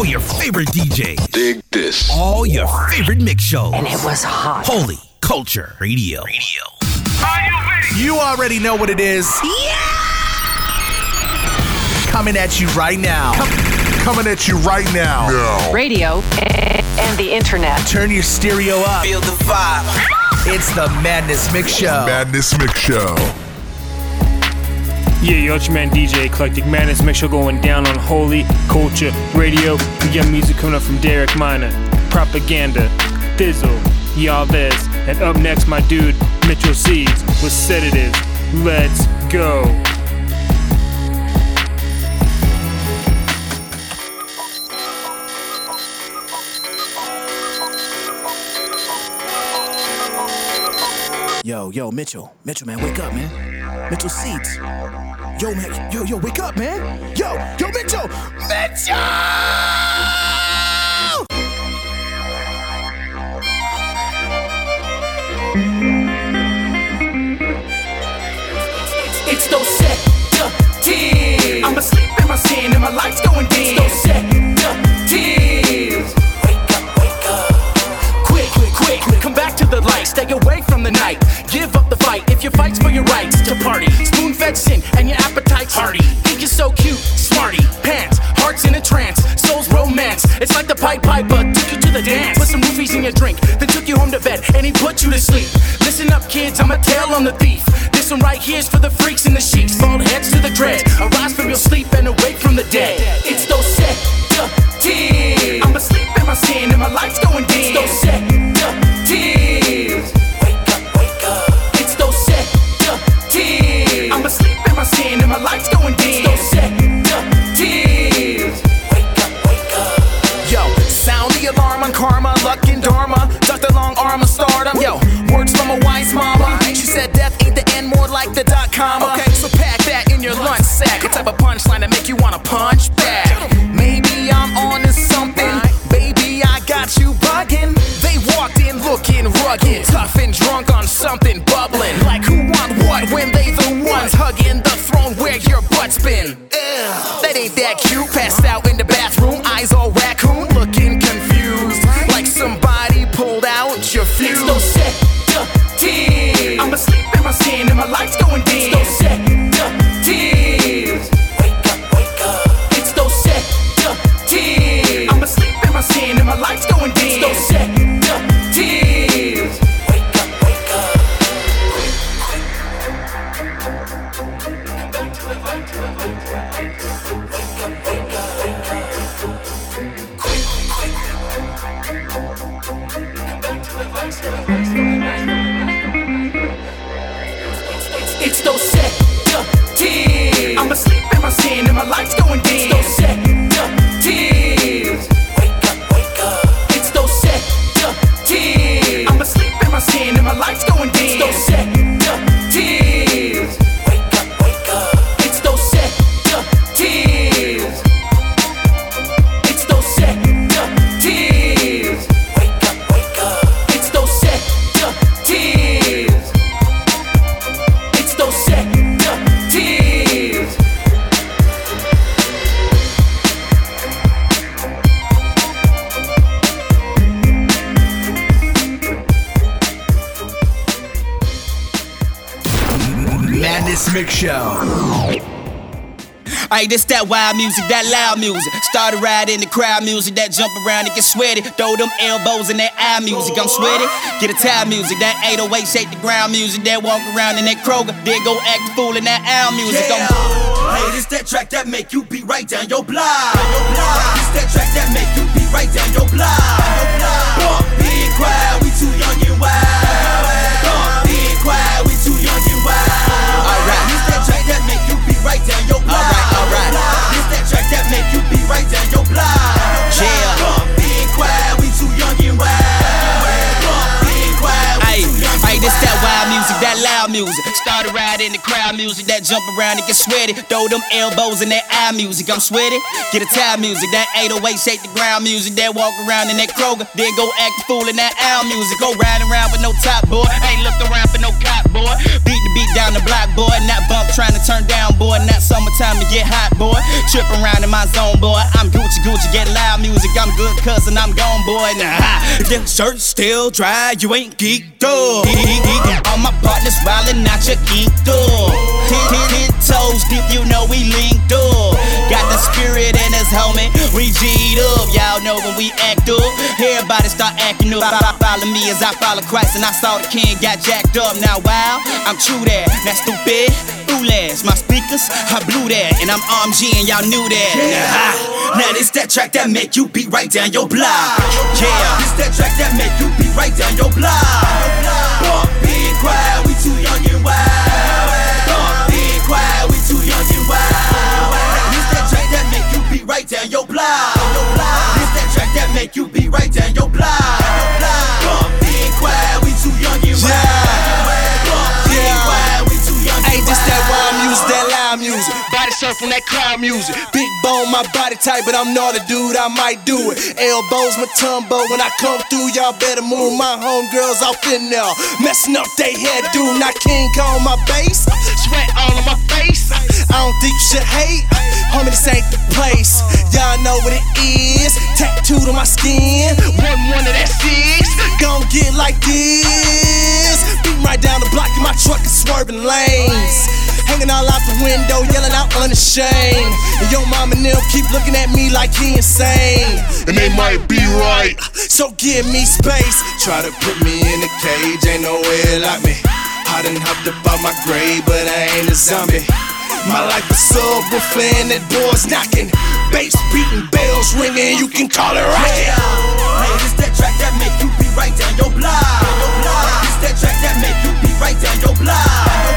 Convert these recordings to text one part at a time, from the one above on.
All your favorite DJs. Dig this. All your favorite mix shows. And it was hot. Holy Culture Radio. Radio. You already know what it is. Yeah! Coming at you right now. coming at you right now. Radio and the internet. Turn your stereo up. Feel the vibe. It's the Madness Mix Show. Madness Mix Show. Yeah, yo, it's your man DJ Eclectic Madness Mix Show going down on Holy Culture Radio. We got music coming up from Derek Minor, Propaganda, Thi'sl, Yalvez, and up next, my dude Mitchell Seeds with Sedative. Let's go. Yo, yo, Mitchell. Mitchell, man, wake up, man. Mitchell Seeds. Yo, man, yo, yo, wake up, man. Yo, yo, Mitchell. Mitchell! It's those set. I'm asleep in my sin and my lights going dim. It's those set Stay away from the night. Give up the fight if your fight's for your rights to party. Spoon fed sin and your appetite's hearty. Think you're so cute, smarty. Pants, hearts in a trance. Soul's romance. It's like the Pied Piper took you to the dance. Put some roofies in your drink, then took you home to bed and he put you to sleep. Listen up, kids, I'm a tale on the thief. This one right here's for the freaks and the sheiks. Bald heads to the dreads. Arise from your sleep and awake from the dead. It's those set tears. I'm asleep in my sin and my lights going Show. Hey, this that wild music, that loud music. Started riding the crowd music, that jump around and get sweaty. Throw them elbows in that eye music, I'm sweaty. Get a tie music, that 808 shake the ground music. That walk around in that Kroger, then go act a fool in that owl music. I'm Hey, this that track that make you beat right down your block. This that track that make you beat right down your block. Bump, big we too young and wild. This that wild. music, that loud music. Started riding the crowd music, that jump around and get sweaty. Throw them elbows in that eye music, I'm sweaty. Get a tie music, that 808 shake the ground music. That walk around in that Kroger, then go act a fool in that owl music. Go riding around with no top boy, ain't look around for no cop boy. Beat down the block boy, not bump trying to turn down boy. Not summertime to get hot boy. Trip around in my zone boy, I'm Gucci Gucci, get loud music. I'm good cousin, I'm gone, boy. Nah, if your shirt's still dry, you ain't geeked up. All my partners wildin' out your geeked up. Hit toes deep, you know we linked up. Got the spirit in his helmet, we G'd up. Y'all know when we act up, everybody start acting up. Follow me as I follow Christ, and I saw the king got jacked up. Now, wow, I'm true that. That stupid, foolish. My speakers, I blew that, and I'm RMG, and y'all knew that. Yeah. Now this that track that make you beat right down your block. Yeah, this that track that make you beat right down your block. Bump big quiet, we too young and wild. Right down your block. This that track that make you beat right down your block. Music. Body surf that crowd music. Big bone, my body type, but I'm not a dude, I might do it. Elbows, my tumbo. When I come through, y'all better move my homegirls off in there. Messing up they head, dude. Not King Kong, my bass. Sweat all on my face. I don't think you should hate. Homie, this ain't the place. Y'all know what it is. Tattooed on my skin. One, one of that six. Gon' get like this. Beat right down the block in my truck and swerving lanes. Hanging all out the window, yelling out unashamed. And your mom and them keep looking at me like he insane. And they might be right. So give me space. Try to put me in a cage, ain't nowhere like me. I done hopped up out my grave, but I ain't a zombie. My life is subwoofer and that door's knocking. Bass beating, bells ringing, you can call it rockin'. Hey, this that track that make you beat right down your block. This that track that make you beat right down your block.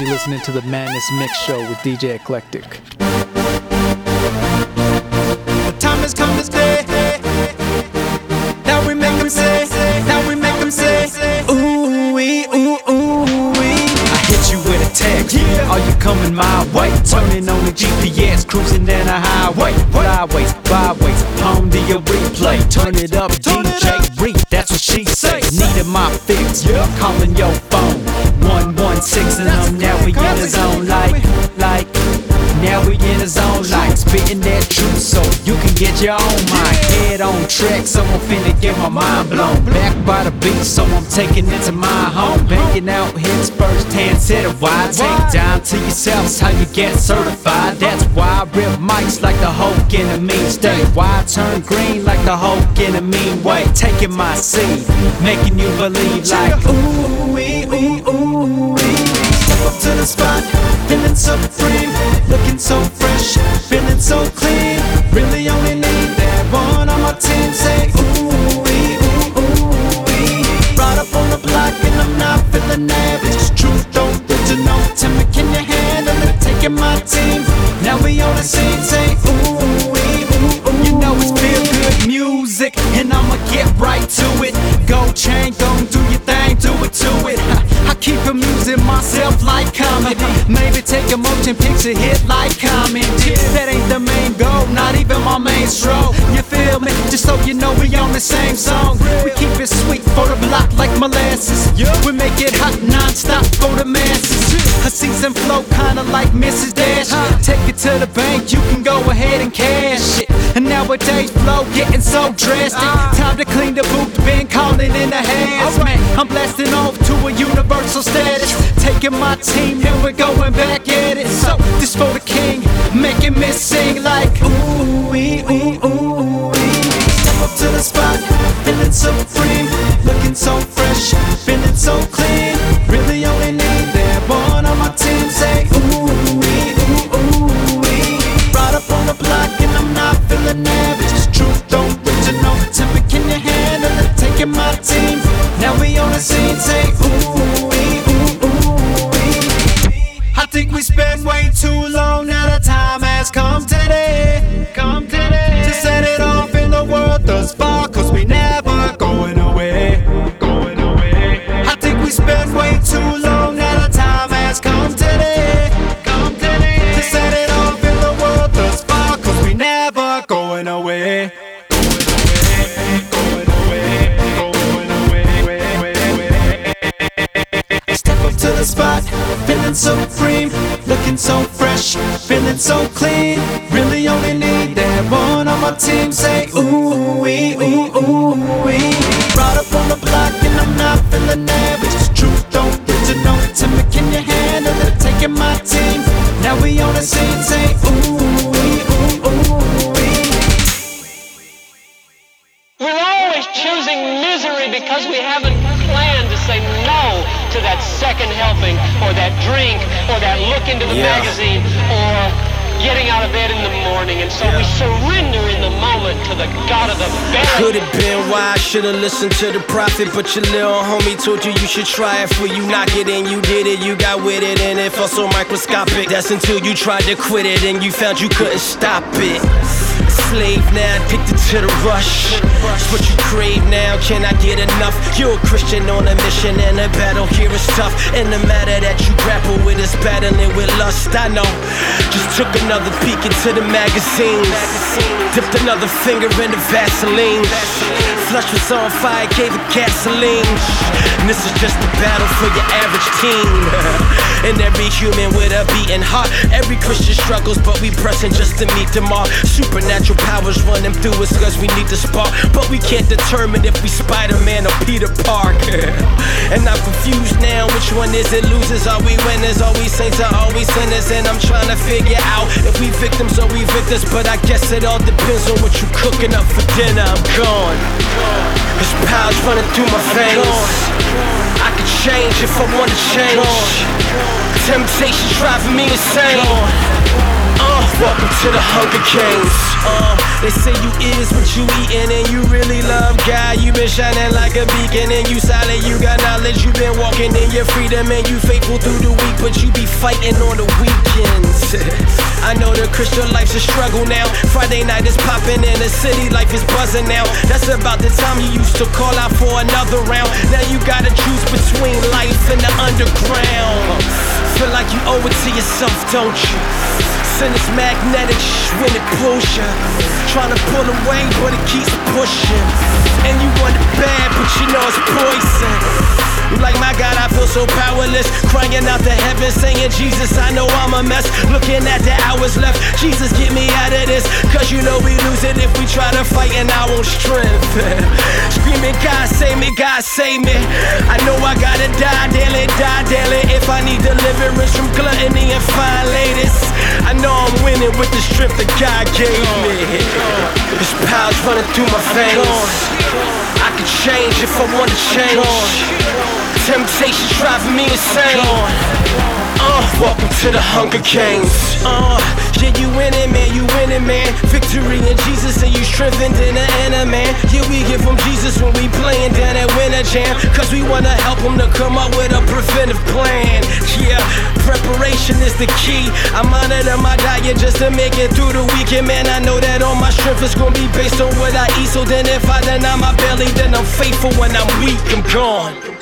You're listening to the Madness Mix Show with DJ Eclectic. The time has come this day. Now we make them say, now we make them say, ooh wee, ooh ooh wee. I hit you with a text. Are you coming my way? Turning on the GPS, cruising down the highway. Flyways, byways, home to your replay. Turn it up, DJ Reed. That's what she say. Needed my fix. Yeah. Calling your spitting that truth so you can get your own mind. Head on track, so I'm finna get my mind blown. Back by the beat, so I'm taking it to my home. Banging out hits first hand, said it why. Take down to yourself, it's how you get certified. That's why I rip mics like the Hulk in a mean state. Why I turn green like the Hulk in a mean way. Taking my seed, making you believe like, ooh wee, ooh ooh wee. Step up to the spot, so free, looking so fresh, feeling so clean. Really only need that one on my team. Say ooh take a motion picture hit like comedy. That ain't the main goal, not even my main stroke. You feel me? Just so you know we on the same song. We keep it sweet for the block like molasses. We make it hot non-stop for the masses. A season flow kinda like Mrs. Dash. Take it to the bank, you can go ahead and cash it. And nowadays flow getting so drastic. Ah. Time to clean the booth, been calling in the hazmat. I'm blasting off a status. Taking my team and we're going back at it. So this for the king, making me sing like ooh wee ooh ooh wee. Step up to the spot, feeling supreme, looking so fresh, feeling so clean. Really only need that one on my team. Say ooh wee, ooh ooh wee. Brought up on the block and I'm not feeling average. Truth, don't get to know. Tell me, can you handle it? Taking my team. Now we on the scene. Say ooh wee, ooh ooh wee. We're always choosing misery because we haven't planned to say no to that second helping or that drink or that look into the Yeah. magazine or getting out of bed in the morning. And so we surrender in the moment to the God of the barrel. Could have been why I should have listened to the prophet, but your little homie told you you should try it. For you knock it and you did it, you got with it, and it felt so microscopic. That's until you tried to quit it and you found you couldn't stop it. Slave now, addicted to the rush. It's what you crave now, can I get enough? You're a Christian on a mission and the battle here is tough. And the matter that you grapple with is battling with lust. I know. Just took another peek into the magazines. Dipped another finger in the Vaseline. Flush was on fire, gave it gasoline. And this is just a battle for your average teen. and every human with a beating heart. Every Christian struggles, but we pressing just to meet them all. Supernatural powers running through us cause we need the spark. But we can't determine if we Spider-Man or Peter Parker. and I'm confused now, which one is it? Losers, are we winners? Are we saints or are we sinners? And I'm trying to figure out if we victims or we victors. But I guess it all depends on what you cooking up for dinner. I'm gone. There's powers running through my veins. I could change if I wanna change. Temptation driving me insane. Uh, welcome to the Hunger Games. Uh, they say you is what you eatin' and you really love God. You been shining like a beacon and you solid. You got knowledge. You been walking in your freedom and you faithful through the week, but you be fighting on the weekends. I know the Christian life's a struggle now. Friday night is popping in the city, life is buzzing now. That's about the time you used to call out for another round. Now you gotta choose between life and the underground. Feel like you owe it to yourself, don't you? Sin is magnetic when it pulls you. To pull away, but it keeps pushing. And you want it bad, but you know it's poison. Like my God, I feel so powerless. Crying out to heaven, saying, Jesus, I know I'm a mess. Looking at the hours left, Jesus, get me out of this. Cause you know we lose it if we try to fight in our own strength. Screaming, God save me, God save me. I know I gotta die daily, die daily. If I need deliverance from gluttony and fine ladies, I know I'm winning with the strength that God gave me. This power's running through my veins. I can change if I wanna change. Temptation's driving me insane. Uh, welcome to the Hunger Games. Uh, yeah, you winning, man, you winning, man. Victory in Jesus, and you strengthened in the inner man. Yeah, we get from Jesus when we playing down at Winter Jam. Cause we wanna help him to come up with a preventive plan. Yeah, preparation is the key. I monitor my diet just to make it through the weekend, man. I know that all my strength is gonna be based on what I eat. So then if I deny my belly, then I'm faithful when I'm weak, I'm gone.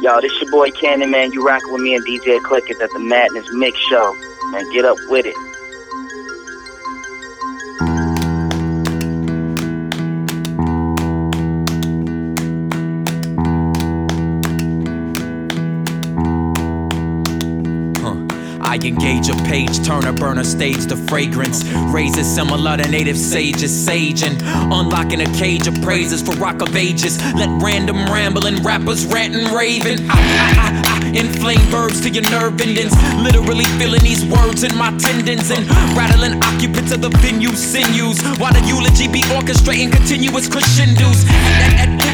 Yo, this your boy Canon, man. You rockin' with me and DJ Click at the Madness Mix Show. Man, get up with it. I a page turner, burner stage the fragrance. Raises similar to native sages, saging. Unlocking a cage of praises for rock of ages. Let random rambling rappers rant and raving. I, I, I inflame verbs to your nerve endings. Literally feeling these words in my tendons and rattling occupants of the venue sinews. While the eulogy be orchestrating continuous crescendos.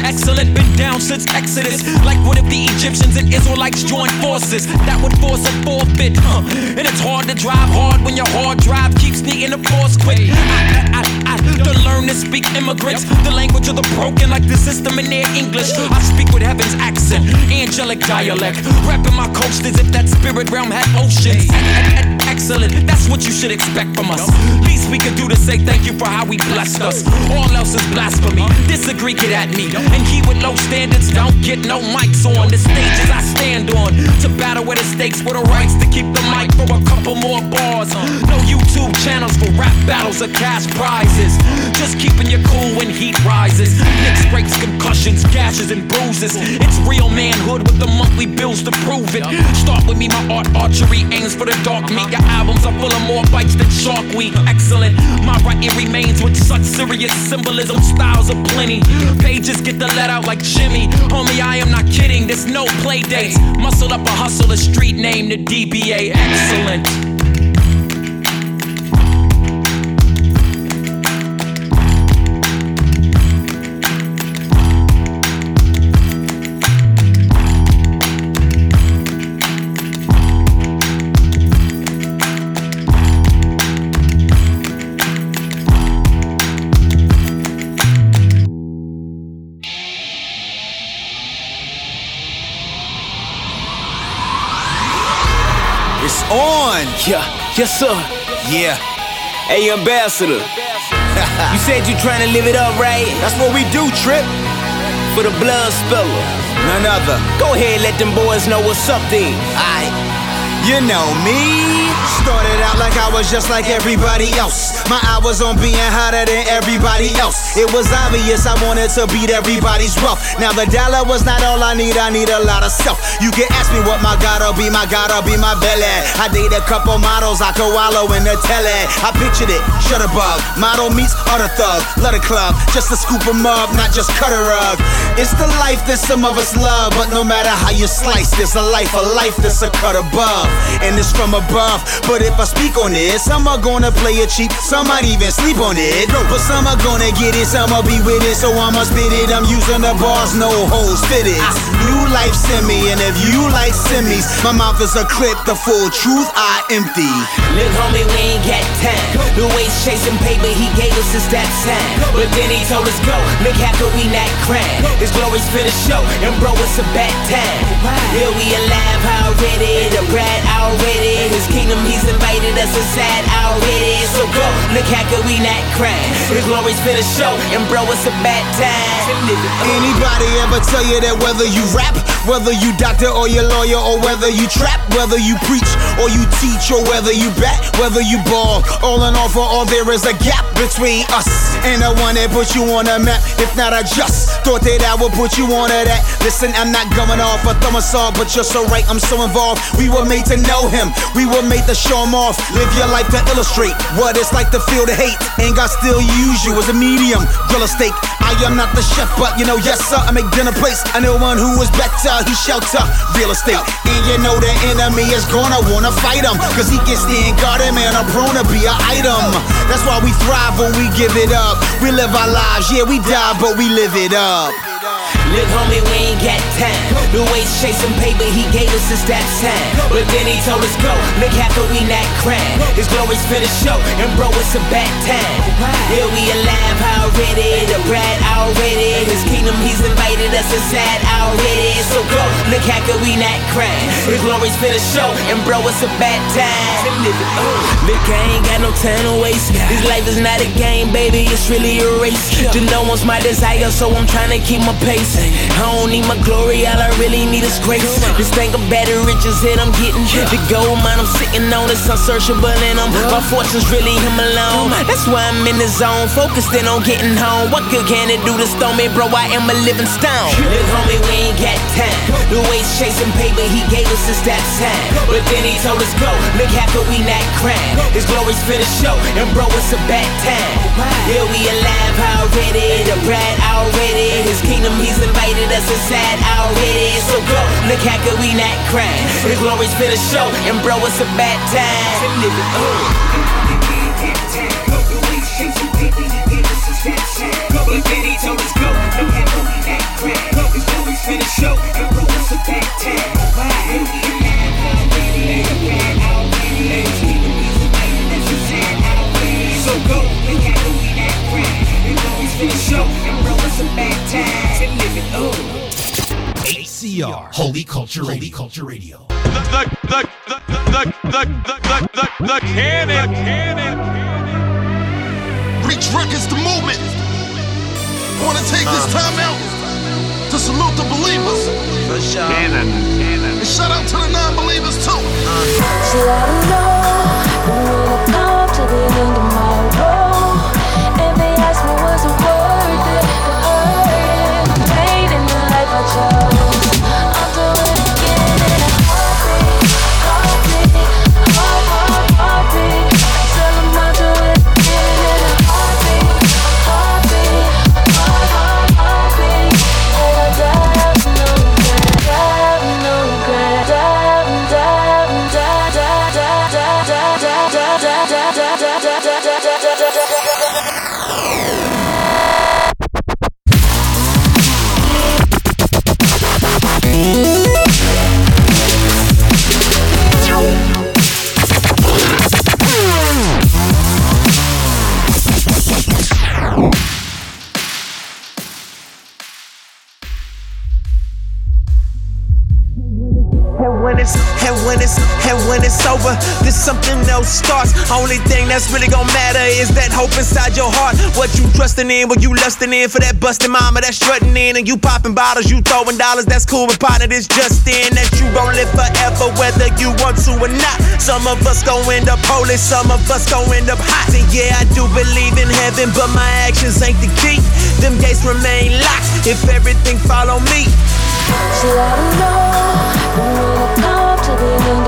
Excellent, been down since Exodus. Like what if the Egyptians and Israelites joined forces? That would force a forfeit, huh? And it's hard to drive hard when your hard drive keeps needing a force quick. I, I, I, I to learn to speak immigrants, the language of the broken, like the system in their English. I speak with heaven's accent, angelic dialect, rapping my coast as if that spirit realm had oceans. Excellent. That's what you should expect from us. Least we can do to say thank you for how we blessed us. All else is blasphemy. Disagree, get at me. And keep with low standards, don't get no mics on. The stages I stand on to battle with the stakes for the rights to keep the mic for a couple more bars. No YouTube channels for rap battles or cash prizes. Just keeping you cool when heat rises. Nicks breaks, concussions, gashes, and bruises. It's real manhood with the monthly bills to prove it. Start with me, my art archery aims for the dark meat. Albums are full of more bites than Shark Week. Excellent. My writing remains with such serious symbolism. Styles of plenty. Pages get the let out like Jimmy. Homie, I am not kidding. There's no play dates. Muscle up a hustle, a street name, the DBA. Excellent. Yes sir. Yeah. Hey, ambassador. you said you trying to live it up, right? That's what we do, Trip. For the blood spiller. None other. Go ahead, let them boys know what's up then. Aight. You know me. Started out like I was just like everybody else. My was on being hotter than everybody else. It was obvious I wanted to beat everybody's wealth. Now the dollar was not all I need, I need a lot of self. You can ask me what my gotta be, my gotta be my belly. I date a couple models, I wallow in the telly. I pictured it, shut above. Model meets other thug, love the club, just to scoop scoop 'em up, not just cut a rug. It's the life that some of us love, but no matter how you slice, there's a life, a life that's a cut above, and it's from above. But if I speak on it, some are gonna play it cheap, some might even sleep on it. But some are gonna get it, some will be with it, so I'ma spit it. I'm using the bars, no holes fitted. Ah. New life send me, and if you like semis, my mouth is a clip, the full truth I empty. Look, homie, we ain't got time. The waste chasing paper he gave us is that sign. But then he told us go. Look, how could we not crying? His glory's for the show, and bro, it's a bad time. Yeah, we alive already. The bride already. His kingdom, he's invited us inside already. So go. Look, how could we not crying? His glory's for the show, and bro, it's a bad time. Anybody ever tell you that whether you rap, whether you doctor or you lawyer, or whether you trap, whether you preach or you teach, or whether you bat, whether you ball, all in all for all there is a gap between us and the one that put you on a map. If not, I just thought that I would put you on to that. Listen, I'm not going off a thumb assault, but you're so right, I'm so involved. We were made to know him, we were made to show him off. Live your life to illustrate what it's like to feel the hate. And God still use you as a medium, grill a steak. I am not the chef, but you know, yes sir, I make dinner plates. I know one who is better, he shelter real estate. And you know the enemy is gonna wanna fight him, cause he can stand guard him and I'm prone to be an item. That's why we thrive when we give it up. We live our lives, yeah, we die, but we live it up. Look, homie, we ain't got time. The waste chasing paper he gave us is that time. But then he told us go. Look, could we not crying? His glory's for the show, and bro, it's a bad time. Yeah, we alive already. The bride already. His kingdom, he's invited us inside already. So go. Look, how could we not crying? His glory's for the show, and bro, it's a bad time. Look, I ain't got no time to waste. This life is not a game, baby. It's really a race. To know one's my desire, so I'm trying to keep my pace. I don't need my glory, all I really need is grace. This thing of better riches that I'm getting. The gold mine I'm sitting on is unsearchable and I'm my fortune's really him alone. That's why I'm in the zone, focused in on getting home. What good can it do to stone me, bro? I am a living stone. Look, homie, we ain't got time. The waste chasing paper he gave us is that time. But then he told us go. Look, how could we not crying? His glory's for the show, and bro, it's a bad time. Oh, yeah, we alive already. The bride already. His kingdom, he's invited us inside already. So go, look how could we not crying? His glory's for the show, and bro, it's a bad time. But then he told us go, look how could we not crying? His glory's for the show, and bro, it's a bad time. Alive already. The already. Already. So go, look how could we not crying? His glory's for the show, and bro, it's a bad time. HCR, Holy Culture Radio. Holy Culture Radio. The the, the, the, the, the, the, the, the Canon. Canon. Reach records the movement. I wanna take this time out to salute the believers. For sure. Canon. And shout out to the non-believers too. So I don't know when I come to the end Only thing that's really gonna matter is that hope inside your heart. What you trusting in, what you lusting in for that busting mama that's strutting in, and you popping bottles, you throwing dollars. That's cool, but partner, this just in that you gon' live forever, whether you want to or not. Some of us gon' end up holy, some of us gon' end up hot. And yeah, I do believe in heaven, but my actions ain't the key. Them gates remain locked if everything follow me. So I don't know when I come to the end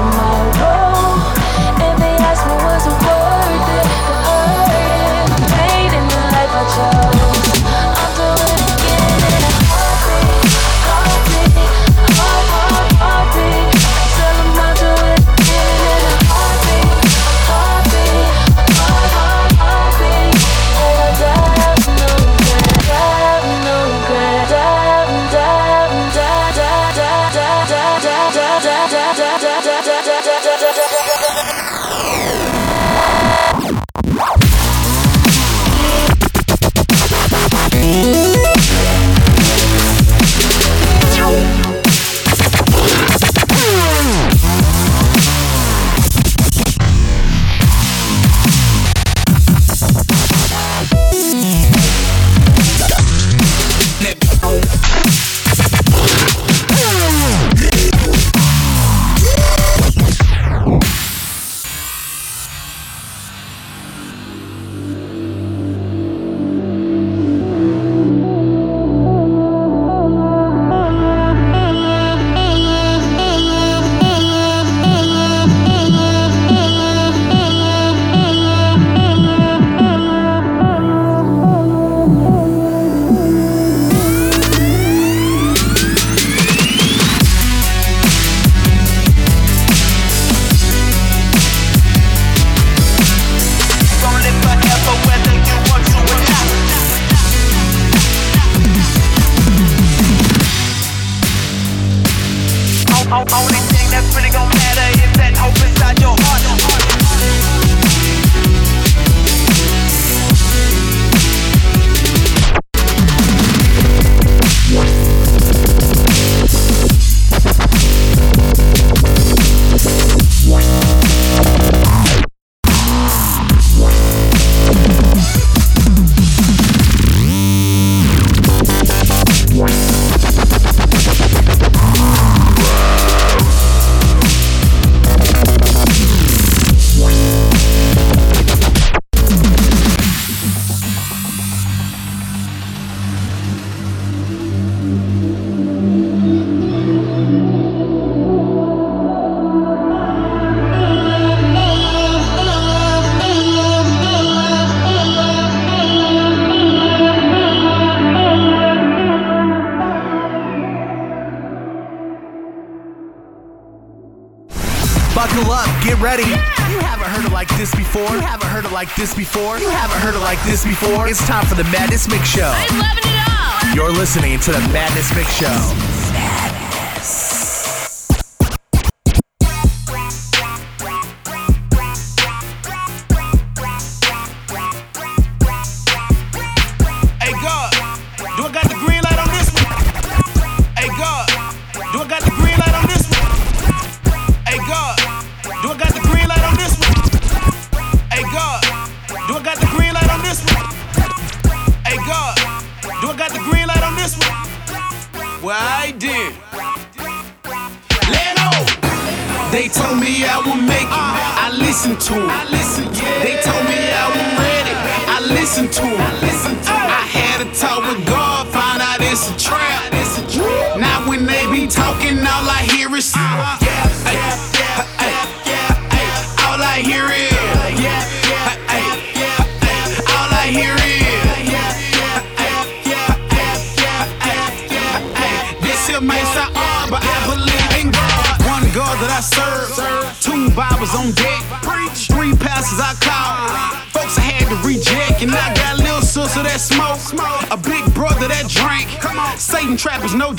Buckle up, get ready. You haven't heard it like this before. You haven't heard it like this before. You haven't heard it like this before. It's time for the Madness Mix Show. I'm loving it all. You're listening to the Madness Mix Show.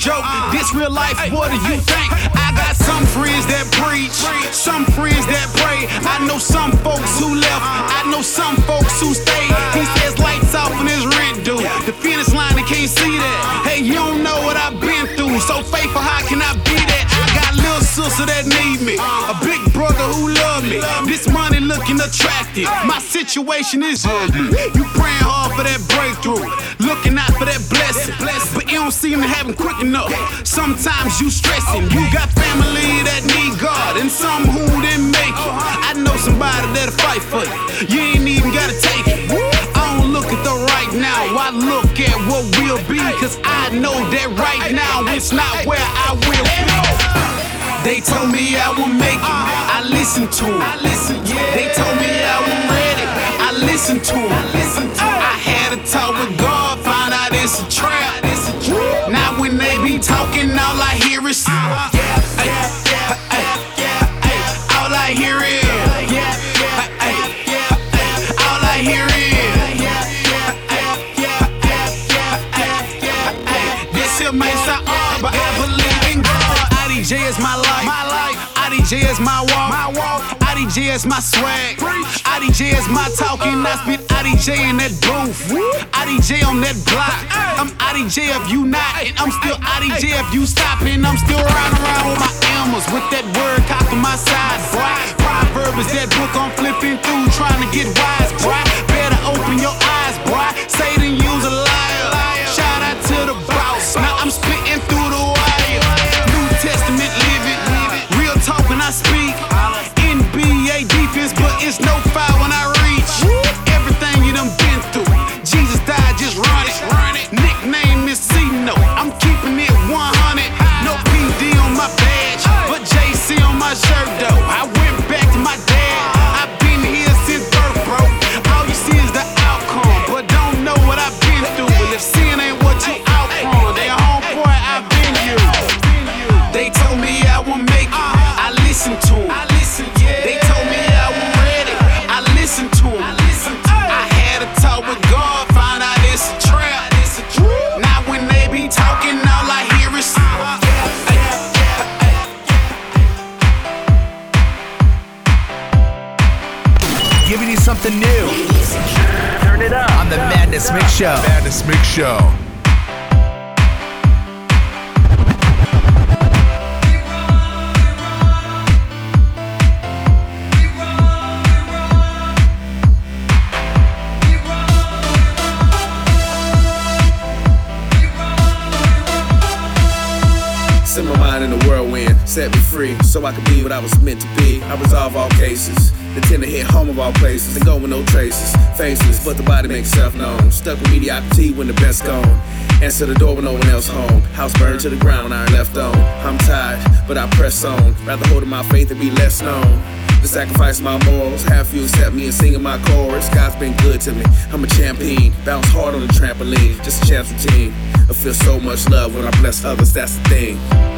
Joke. Uh, this real life, what do you think? I got some friends that preach. Some friends that pray. I know some folks who left. Uh. I know some folks who stayed. Uh. He says lights off and his rent due. The finish line, they can't see that. Hey, you don't know what I've been through. So faithful, how can I looking attractive. My situation is ugly. You praying hard for that breakthrough. Looking out for that blessing. But it don't seem to happen quick enough. Sometimes you stressing. You got family that need God. And some who didn't make it. I know somebody that'll fight for you. You ain't even gotta take it. I don't look at the right now. I look at what will be. Cause I know that right now it's not where I will be. They told me I would make it. I listened to them. I listened. They told me I was ready. I listened to them. I listened. I had a talk with God, found out it's a trap. Now when they be talking, all I hear is. Uh-huh. IDJ is my walk. My walk. IDJ is my swag. IDJ is my talking. Uh. I spit IDJ in that booth. IDJ on that block. I'm IDJ if you not, and I'm still IDJ if you stop, and I'm still riding around with my Elmers with that word cocked on my side, boy. Proverb is that book I'm flipping through, trying to get wise, boy. Better open your eyes, boy. Satan use a liar. Shout out to the boss. Now I'm spitting through Speak. NBA defense, but it's no foul when I reach. Cases, intend to hit home of all places, and go with no traces. Faceless, but the body makes self known. Stuck with mediocrity when the best gone. Answer the door when no one else home. House burned to the ground, iron left on. I'm tired, but I press on. Rather hold my faith and be less known. To sacrifice my morals, have you accept me and singing my chorus. God's been good to me. I'm a champion, bounce hard on the trampoline, just a chance routine. I feel so much love when I bless others. That's the thing.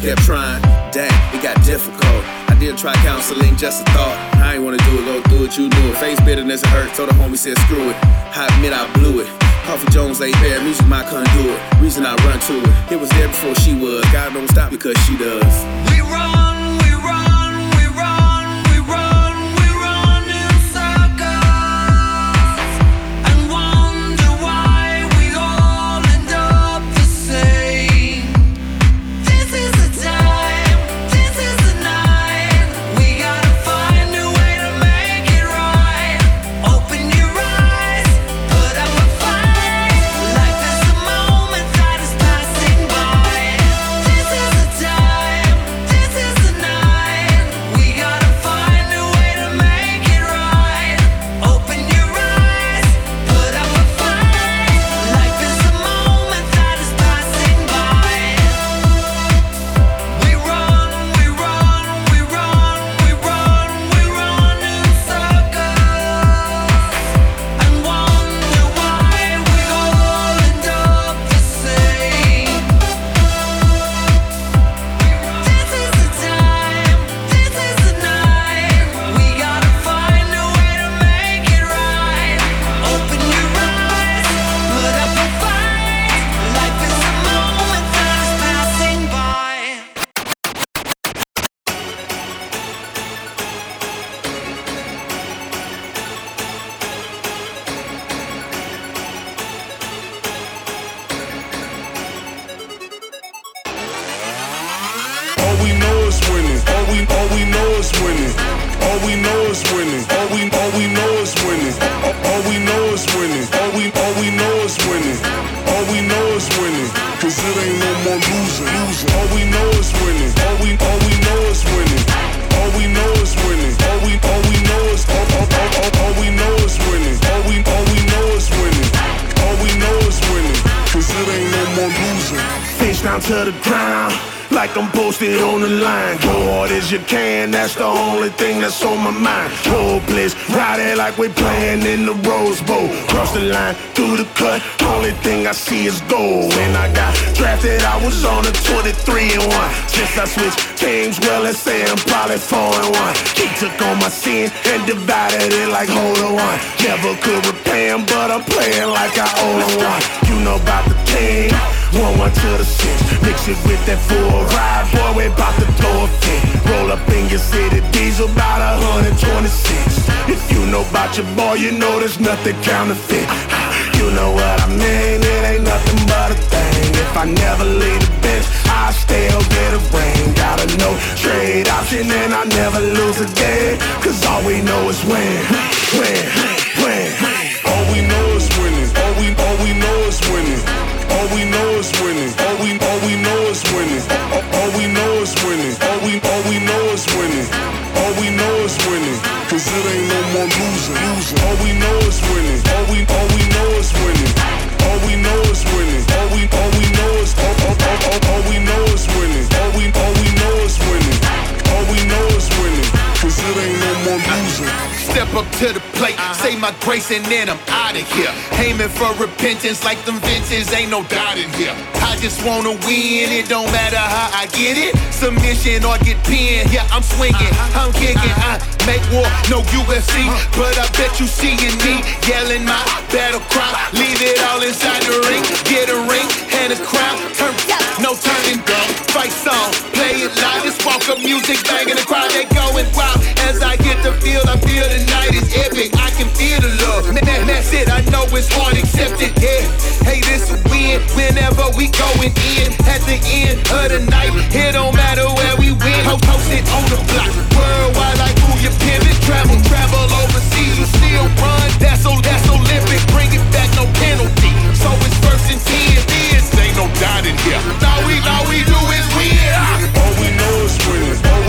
Kept trying. Dang, it got difficult. I did try counseling, just a thought. I ain't wanna do it, go through it, you knew it. Face bitterness, it hurt, told the homie, said screw it. I admit I blew it. Coffee Jones ain't there, music my conduit. Reason I run to it. It was there before she was. God don't stop because she does. We run, 26. If you know about your boy, you know there's nothing counterfeit. You know what I mean, it ain't nothing but a thing. If I never leave the bench, I still get a ring. Gotta know trade option and I never lose a game. Cause all we know is win, win, win. All we know Losing. All we know is winning. All we all we know is winning. All we know is winning. All we all we know is all, all, all, all, all we know is winning. All we all we know is winning. All we know is winning. Cause it ain't no more losing. Step up to the plate, uh-huh. say my grace, and then I'm out of here. Aiming for repentance like them Vinces, ain't no doubt in here. I just wanna win, it don't matter how I get it. Submission or get pinned, yeah, I'm swinging, uh-huh. I'm kicking. Uh-huh. I make war, no UFC, uh-huh. but I bet you seeing me yelling my battle cry. Leave it all inside the ring, get a ring and a crown. Turn, no turning back. Fight song, play it loud. Just walk up music, banging the crowd, they going wild. As I hit the field, I feel the night is epic. I can feel the love. Man, man, that's it. I know it's hard, accept it. Yeah. Hey, this a win. Whenever we going in, at the end of the night, it don't matter where we win. Ho- Post it on the block, worldwide like who you pivot. Travel, travel overseas, you still run. That's so, that's Olympic. Bring it back, no penalty. So it's first and ten. This ain't no doubt in here. All we, all we do is win. All we know is winning.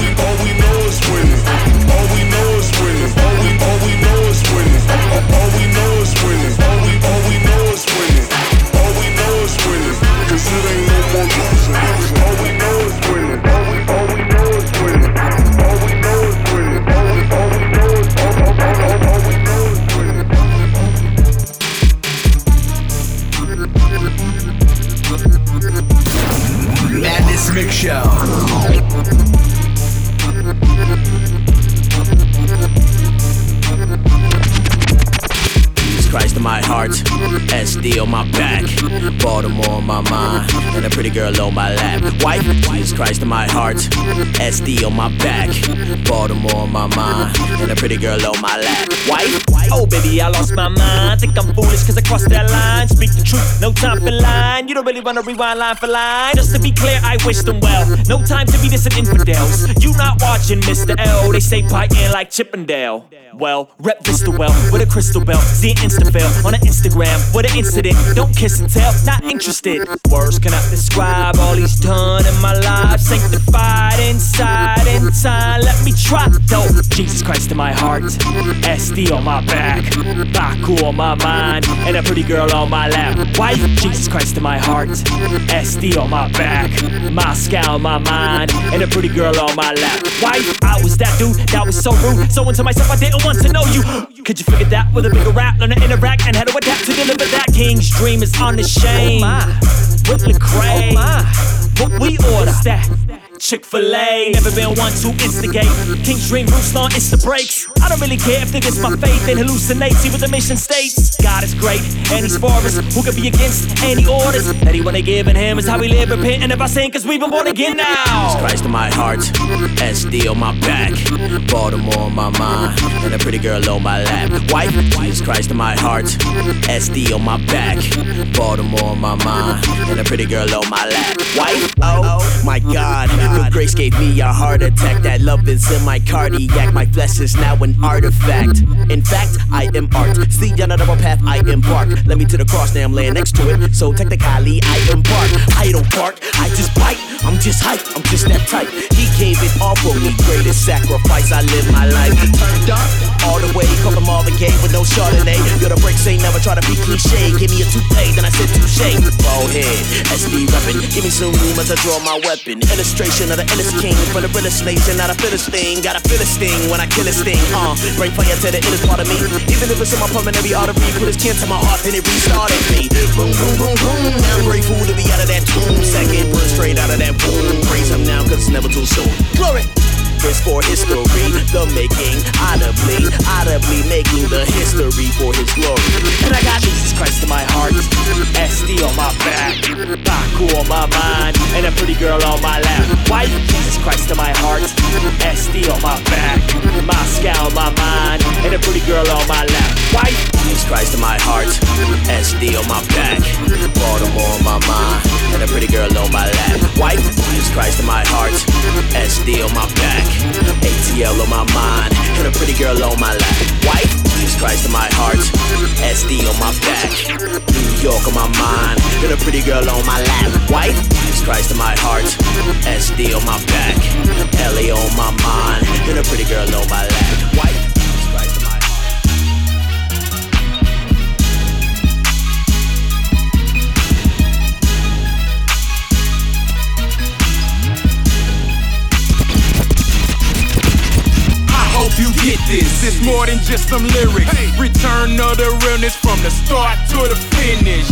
Lost my mind. Think I'm foolish cause I crossed that line. Speak the truth, no time for lying. You don't really wanna rewind line for line. Just to be clear, I wish them well. No time to be dissing infidels. You not watching Mr. L. They say in like Chippendale. Well, rep Vista well with a crystal bell. See an Insta fail on an Instagram with an incident. Don't kiss and tell, not interested. Words cannot describe all he's done in my life. Sanctified inside in time. Let me try though. Jesus Christ in my heart, SD on my back, Baku on my mind, and a pretty girl on my lap. Wife, Jesus Christ in my heart, SD on my back, Moscow on my mind, and a pretty girl on my lap. Wife, I was that dude that was so rude. So into myself, I didn't want to know you. Could you figure that with a bigger rap? Learn to interact and how to adapt to deliver that. King's dream is unashamed. Oh With Lecrae, oh what we order. That Chick fil A, never been one to instigate. King's Dream roost on Insta breaks. I don't really care if they diss my faith and hallucinate. See what the mission states. God is great, and He's for us. Who could be against any orders that He wanna give in Him is how we live, repenting of our sin, cause we've been born again now. Jesus Christ in my heart, SD on my back, Baltimore on my mind, and a pretty girl on my lap. White, Jesus Christ in my heart, SD on my back, Baltimore on my mind, and a pretty girl on my lap. White, oh my God. Good grace gave me a heart attack. That love is in my cardiac. My flesh is now an artifact. In fact, I am art. See on a double path, I embark. Let me to the cross, now I'm laying next to it. So technically, I embark. I don't bark, I just bite. I'm just hype, I'm just that type. He gave it all for me. Greatest sacrifice, I live my life. Turned up all the way, call them all the game with no Chardonnay. Yo, the breaks ain't never try to be cliche. Give me a toupee, then I said touche. Bald head, SB reppin'. Give me some room as I draw my weapon. Illustration of the illest king from the realest nation, not a philistine. Got a philistine when I kill a sting. Uh, bring fire to the illest part of me. Even if it's in my pulmonary artery, put his kin to my heart, then it restarted me. Boom, boom, boom, boom. I'm grateful to be out of that tomb. Second straight out of that womb. Praise him now, cause it's never too soon. Glory! For history, the making, audibly, audibly making the history for his glory. And I got Jesus Christ in my heart, SD on my back, Baku on my mind, and a pretty girl on my lap. Wife, Jesus Christ in my heart, SD on my back, Moscow on my mind, and a pretty girl on my lap. Wife, Jesus Christ in my heart, SD on my back, Baltimore on my mind, and a pretty girl on my lap. Wife, Jesus Christ in my heart, SD on my back. ATL on my mind, and a pretty girl on my lap. White, Jesus Christ in my heart, SD on my back. New York on my mind, and a pretty girl on my lap. White, Jesus Christ in my heart, SD on my back. LA on my mind, and a pretty girl on my lap. White. Hope you get this. It's more than just some lyrics. Return of the realness from the start to the finish.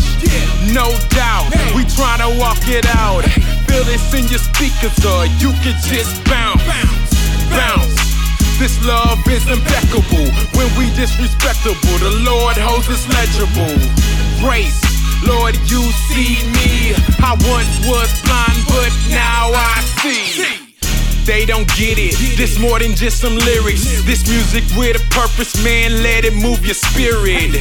No doubt, we tryna walk it out. Feel this in your speakers, or you can just bounce, bounce. This love is impeccable. When we disrespectable, the Lord holds us legible. Grace. Lord, you see me. I once was blind, but now I see they don't get it. This more than just some lyrics. This music with a purpose, man. Let it move your spirit.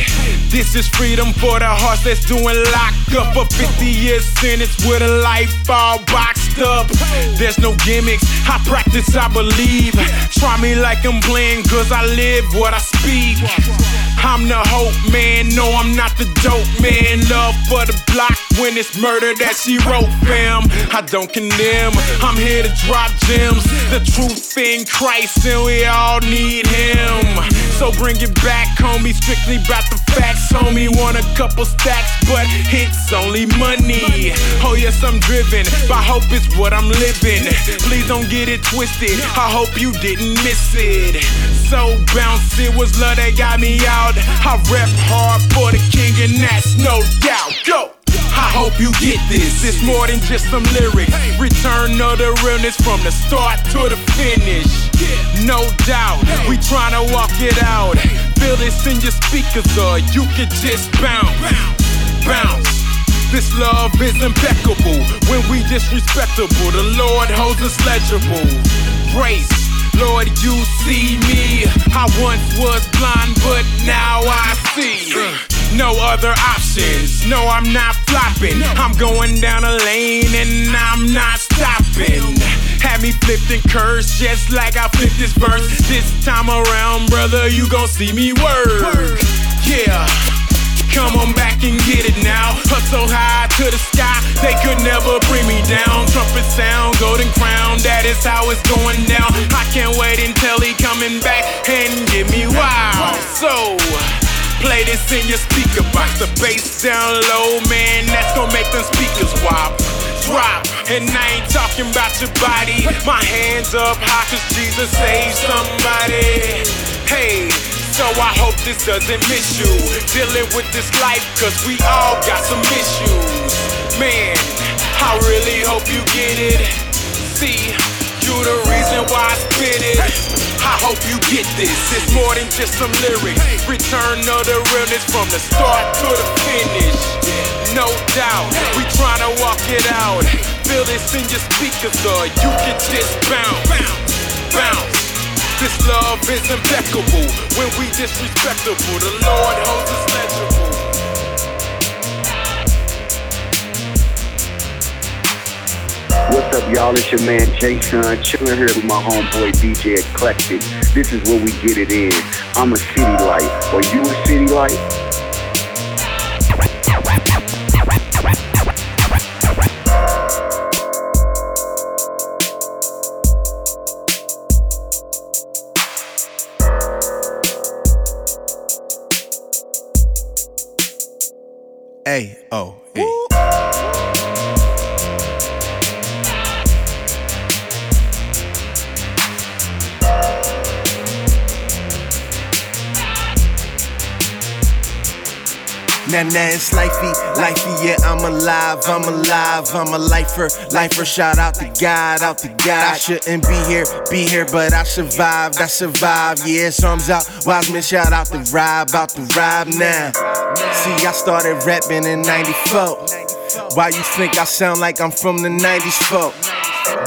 This is freedom for the hearts that's doing locked up. A 50 year sentence with a life all boxed up. There's no gimmicks. I practice, I believe. Try me like I'm playing, cause I live what I speak. I'm the hope man, no, I'm not the dope man. Love for the block when it's murder that she wrote, fam. I don't condemn, I'm here to drop gems. The truth in Christ, and we all need Him. So bring it back, homie. Strictly about the facts, homie. Want a couple stacks, but it's only money. Oh, yes, I'm driven by hope, it's what I'm living. Please don't get it twisted. I hope you didn't miss it. So bounce, it was love that got me out. I rep hard for the king, and that's no doubt. Go! I hope you get this. It's more than just some lyrics. Return of the realness from the start to the finish. No doubt, we tryna walk it out. Feel this in your speakers, or you can just bounce, bounce. This love is impeccable. When we disrespectable, the Lord holds us legible. Grace, Lord, you see me. I once was blind, but now I see. No other options. No, I'm not flopping. I'm going down a lane and I'm not stopping. Had me flipped and cursed just like I flipped this verse. This time around, brother, you gon' see me work. Yeah. Come on back and get it now. Up so high to the sky, they could never bring me down. Trumpet sound, golden crown, that is how it's going down. I can't wait until he coming back and get me wild. So. Play this in your speaker box, the bass down low, man. That's gonna make them speakers wop, drop. And I ain't talking about your body. My hands up high, cause Jesus saved somebody. Hey, so I hope this doesn't miss you. Dealing with this life, cause we all got some issues. Man, I really hope you get it. See, you the reason why I spit it. I hope you get this. It's more than just some lyrics. Return of the realness from the start to the finish. No doubt, we tryna walk it out. Feel this in your speakers, or you can just bounce, bounce. This love is impeccable. When we disrespectable, the Lord holds us legible. What's up, y'all? It's your man Jason, chilling here with my homeboy DJ Eclectic. This is where we get it in. I'm a city light. Are you a city light? Oh, Now, now it's lifey, lifey, yeah, I'm alive, I'm alive, I'm a lifer, lifer. Shout out to God, out to God. I shouldn't be here, be here, but I survived, I survived. Yeah, arms out, Wiseman, shout out to Rob, out to Rob now. See, I started rapping in 94. Why you think I sound like I'm from the 90s, folk?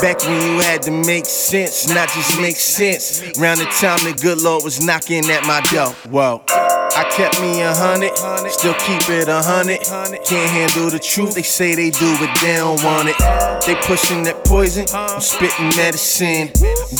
Back when you had to make sense, not just make sense. Round the time the good Lord was knocking at my door. Whoa. I kept me a hundred, still keep it a hundred. Can't handle the truth, they say they do, but they don't want it. They pushing that poison, I'm spitting medicine.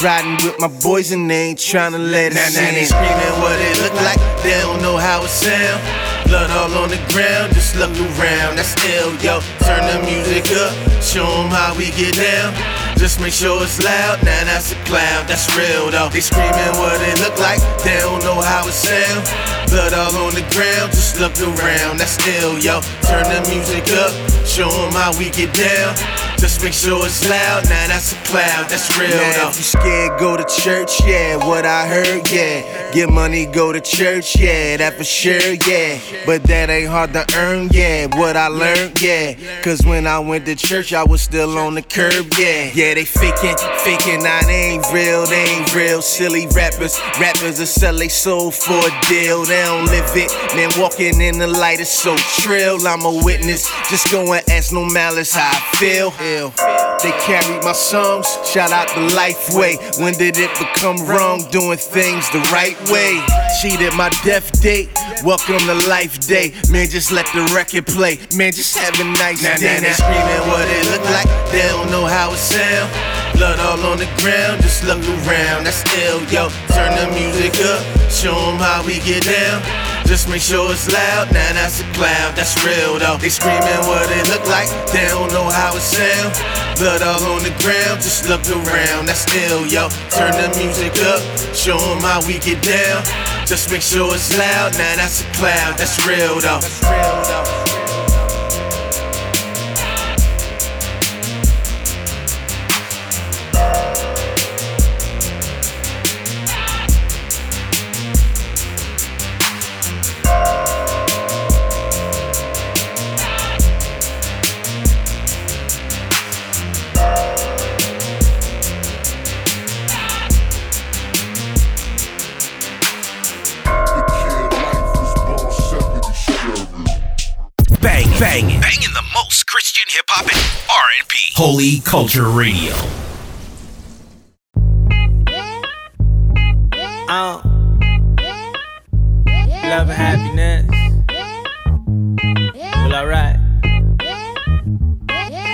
Riding with my boys and they ain't trying to let it in. Now they screaming what it look like, they don't know how it sound. Blood all on the ground, just look around, that's ill, yo. Turn the music up, show 'em how we get down. Just make sure it's loud, now that's a cloud, that's real though. They screaming what it look like, they don't know how it sound. Blood all on the ground, just look around, that's ill, yo. Turn the music up, show 'em how we get down. Just make sure it's loud, now that's a cloud, that's real now, though. If you scared, go to church, yeah. What I heard, yeah. Get money, go to church, yeah. That for sure, yeah. But that ain't hard to earn, yeah. What I learned, yeah. Cause when I went to church, I was still on the curb, yeah. Yeah, they faking, faking, nah, they ain't real, they ain't real. Silly rappers, rappers that sell they soul for a deal. They don't live it, man. Walking in the light is so trill. I'm a witness, just go ask No Malice how I feel. Ill. They carried my songs, shout out the LifeWay. When did it become wrong? Doing things the right way. Cheated my death date, welcome to life day. Man, just let the record play. Man, just have a nice now, day. Now they screaming what it look like, they don't know how it sound. Blood all on the ground, just look around, that's ill, yo. Turn the music up, show 'em how we get down. Just make sure it's loud, now that's a cloud, that's real though. They screaming what it look like, they don't know how it sound. Blood all on the ground, just look around, that's ill, yo. Turn the music up, show 'em how we get down. Just make sure it's loud, now that's a cloud, that's real though. That's real though. Banging, banging, banging the most Christian hip hop and R&B. Holy Culture Radio. Uh, love and happiness.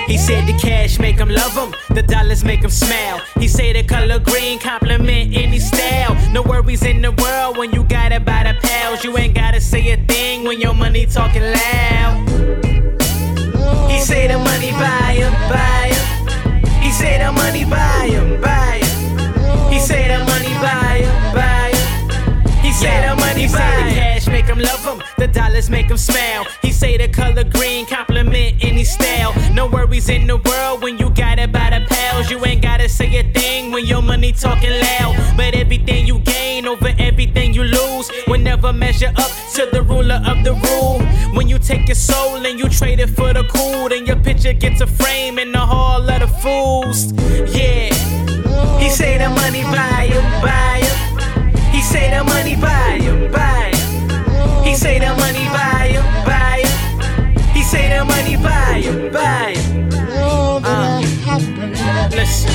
He said the cash make him love him, the dollars make him smile. He say the color green compliment any style. No worries in the world when you got it by the pals. You ain't gotta say a thing when your money talking loud. He say the money buy him, buy him. He say the money buy him, buy him. He say the money buy him, buy him. He say the money buy him. The cash make him love him, dollars make him smile. He say the color green compliment any style. No worries in the world when you got it by the pals. You ain't gotta say a thing when your money talking loud. But everything you gain over everything you lose will never measure up to the ruler of the rule. When you take your soul and you trade it for the cool, then your picture gets a frame in the hall of the fools. Yeah. He say the money buy him, buy him. He say the money buy him, buy him. He say the money buy him, buy him. He say the money buy him, buy him. Uh, listen.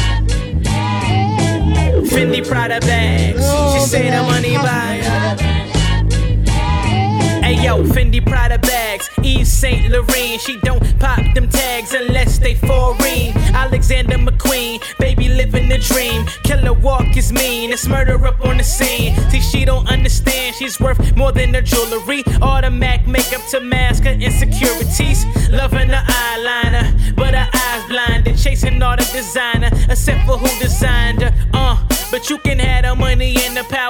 Fendi Prada bags. She say the money buy him. Yo, Fendi Prada bags, Yves Saint Laurent. She don't pop them tags unless they foreign. Alexander McQueen, baby living the dream. Killer walk is mean, it's murder up on the scene. See, she don't understand, she's worth more than her jewelry. Automatic makeup to mask her insecurities. Loving the eyeliner, but her eyes blinded. Chasing all the designer, except for who designed her. Uh, but you can have the money and the power,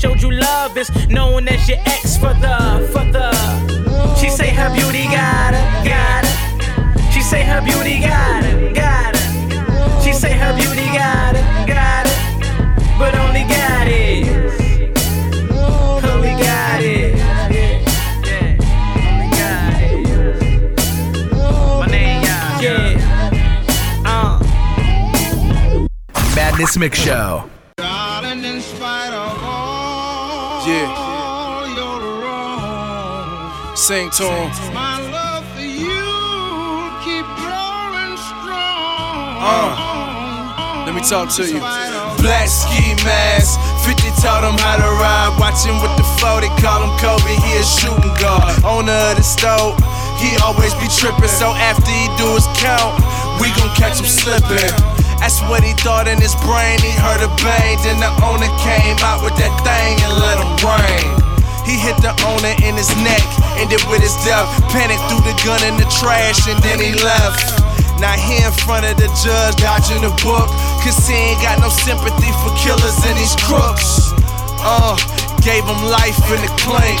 showed you love is known as your ex for the, for the. She say her beauty got her, got her. She say her beauty got her, got her. She say her beauty got her, got her. But only got it. Only got it. Sing to him. My love for you keep growing strong. Uh, let me talk to you. Black ski mask, 50 taught him how to ride. Watching with the flow, they call him Kobe, he a shooting guard. Owner of the stove, he always be tripping. So after he do his count, we gon' catch him slipping. That's what he thought in his brain. He heard a bang, then the owner came out with that thing and let him rain. He hit the owner in his neck, ended with his death. Panic threw the gun in the trash and then he left. Now he in front of the judge, dodging the book. Cause he ain't got no sympathy for killers and these crooks. Uh, gave him life in the clink.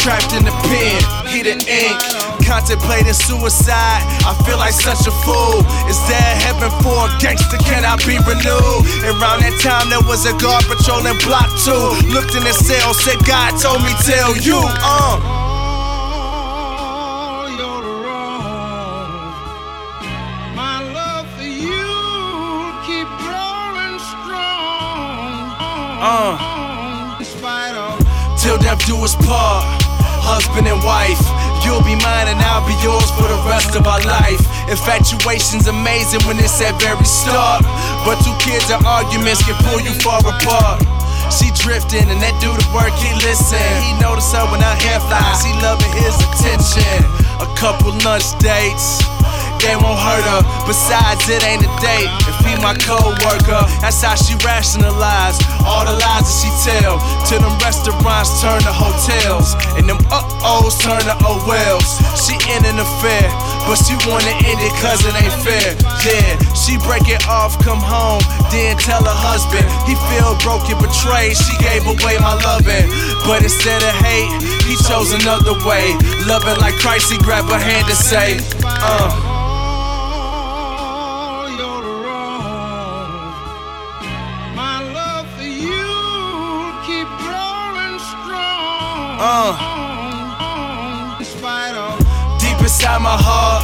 Trapped in the pen, he the ink. Contemplating suicide, I feel like such a fool. Is there heaven for a gangster? Can I be renewed? Around that time, there was a guard patrolling block two. Looked in the cell, said God told me tell you. Uh. My love for you keep growing strong. Uh. Till death do us part. Husband and wife, you'll be mine and I'll be yours for the rest of our life. Infatuation's amazing when it's at very start, but two kids and arguments can pull you far apart. She drifting and that do the work, he listen. He notice her when her hair flies, he loving his attention. A couple lunch dates. They won't hurt her. Besides, it ain't a date. He my co-worker, that's how she rationalize all the lies that she tell. Till them restaurants turn to hotels, and them uh-ohs turn to oh-wells. She in an affair, but she wanna end it cause it ain't fair. Yeah, she break it off, come home, then tell her husband. He feel broken, betrayed. She gave away my loving, but instead of hate, he chose another way. Loving like Christ, he grabbed her hand and say, uh. Uh. Deep inside my heart,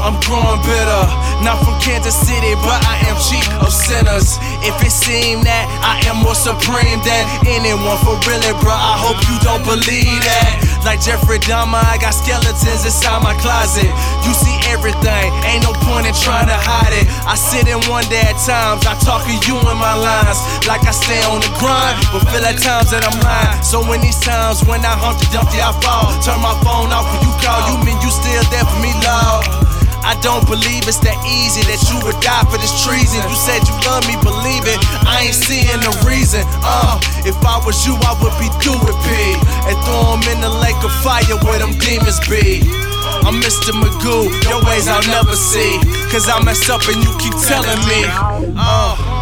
I'm growing bitter. Not from Kansas City, but I am chief of sinners. If it seemed that I am more supreme than anyone for really, bro, I hope you don't believe that. Like Jeffrey Dahmer, I got skeletons inside my closet. You see everything, ain't no point in trying to hide it. I sit in one at times, I talk to you in my lines. Like I stay on the grind, but feel at times that I'm lying. So in these times when I Humpty Dumpty, I fall. Turn my phone off when you call, you mean you still there for me, Lord. I don't believe it's that easy that you would die for this treason. You said you love me, believe it. I ain't seeing the reason. Uh, if I was you, I would be through doing P and throw him in the lake of fire where them demons be. I'm Mr. Magoo, your ways I'll never see. Cause I mess up and you keep telling me. Uh.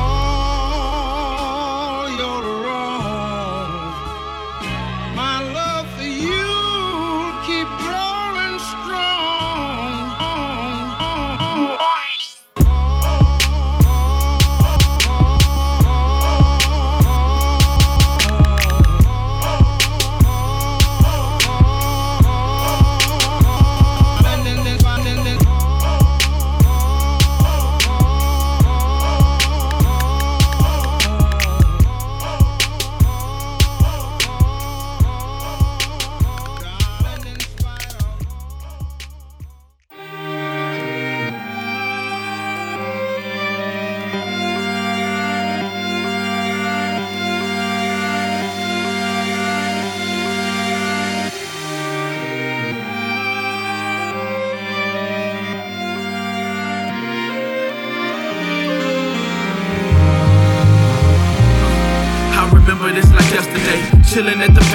Chilling at the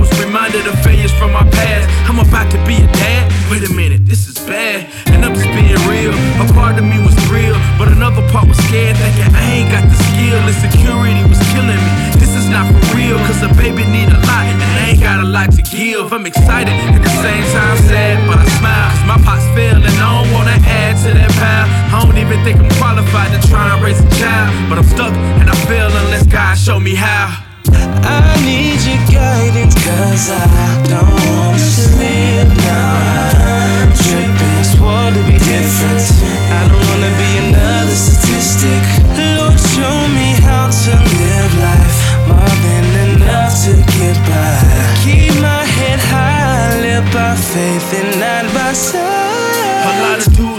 was reminded of failures from my past. I'm about to be a dad. Wait a minute, this is bad, and I'm just being real. A part of me was real, but another part was scared, thinking I ain't got the skill. Insecurity was killing me. This is not for real, cause a baby need a lot, and I ain't got a lot to give. I'm excited, at the same time sad, but I smile, cause my pots fail, and I don't wanna add to that pile. I don't even think I'm qualified to try and raise a child, but I'm stuck, and I fail unless God show me how. I need your guidance cause I don't want to now. To be different. I don't wanna be another statistic. Lord, show me how to live life more than enough to get by. Keep my head high, live by faith and not by sight. A lot dudes get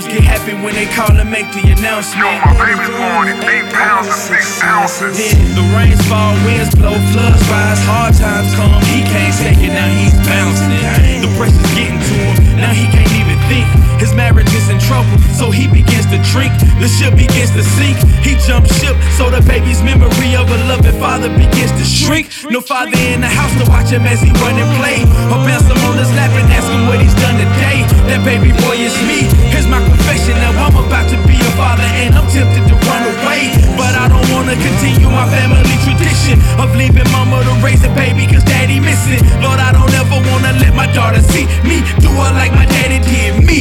happy when they call and make the announcement. my baby's born in eight pounds and six ounces. Then the rains fall, winds blow, floods rise, hard times come. He can't take it, now he's bouncing it. The pressure's getting to him, now he can't even think. His marriage is in trouble, so he begins to drink. The ship begins to sink. He jumps ship, so the baby's memory of a loving father begins to shrink. No father in the house to watch him as he run and play. Or bounce him on his lap and ask him what he's done today. That baby boy is me. Here's my confession. Now I'm about to be a father and I'm tempted to run away. But I don't wanna continue my family tradition of leaving mama to raise a baby cause daddy missing. Lord, I don't ever wanna let my daughter see me do her like my daddy did me.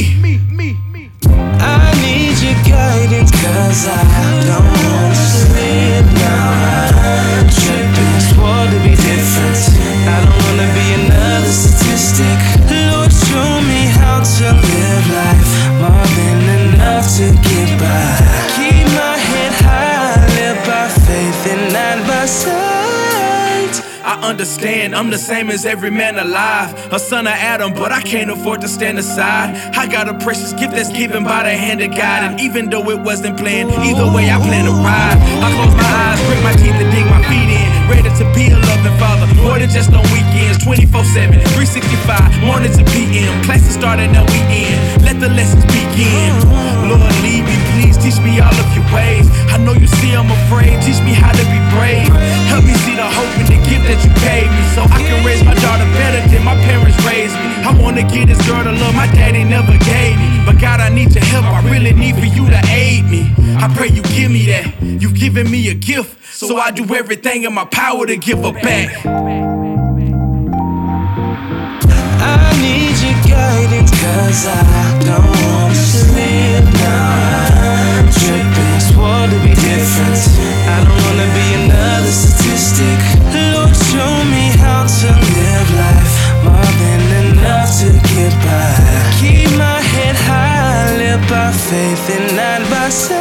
I need your guidance cause I don't want to live now. Understand, I'm the same as every man alive. A son of Adam, but I can't afford to stand aside. I got a precious gift that's given by the hand of God. And even though it wasn't planned, either way I plan to ride. I close my eyes, break my teeth, and dig my feet. Ready to be a loving father, more than just on weekends. 24 7, 365, morning to PM. Classes starting at weekend. Let the lessons begin. Lord, lead me, please. Teach me all of your ways. I know you see I'm afraid. Teach me how to be brave. Help me see the hope and the gift that you gave me. So I can raise my daughter better than my parents raised me. I wanna get this girl the love my daddy never gave me. But God, I need your help. I really need for you to aid me. I pray you give me that. You've given me a gift. So I do everything in my power to give her back. I need your guidance, cause I don't want to sleep. now. I'm tripping, swore to be different. I don't wanna be another statistic. Lord, show me how to live life more than enough to get by. Keep my head high, live by faith and not by sight.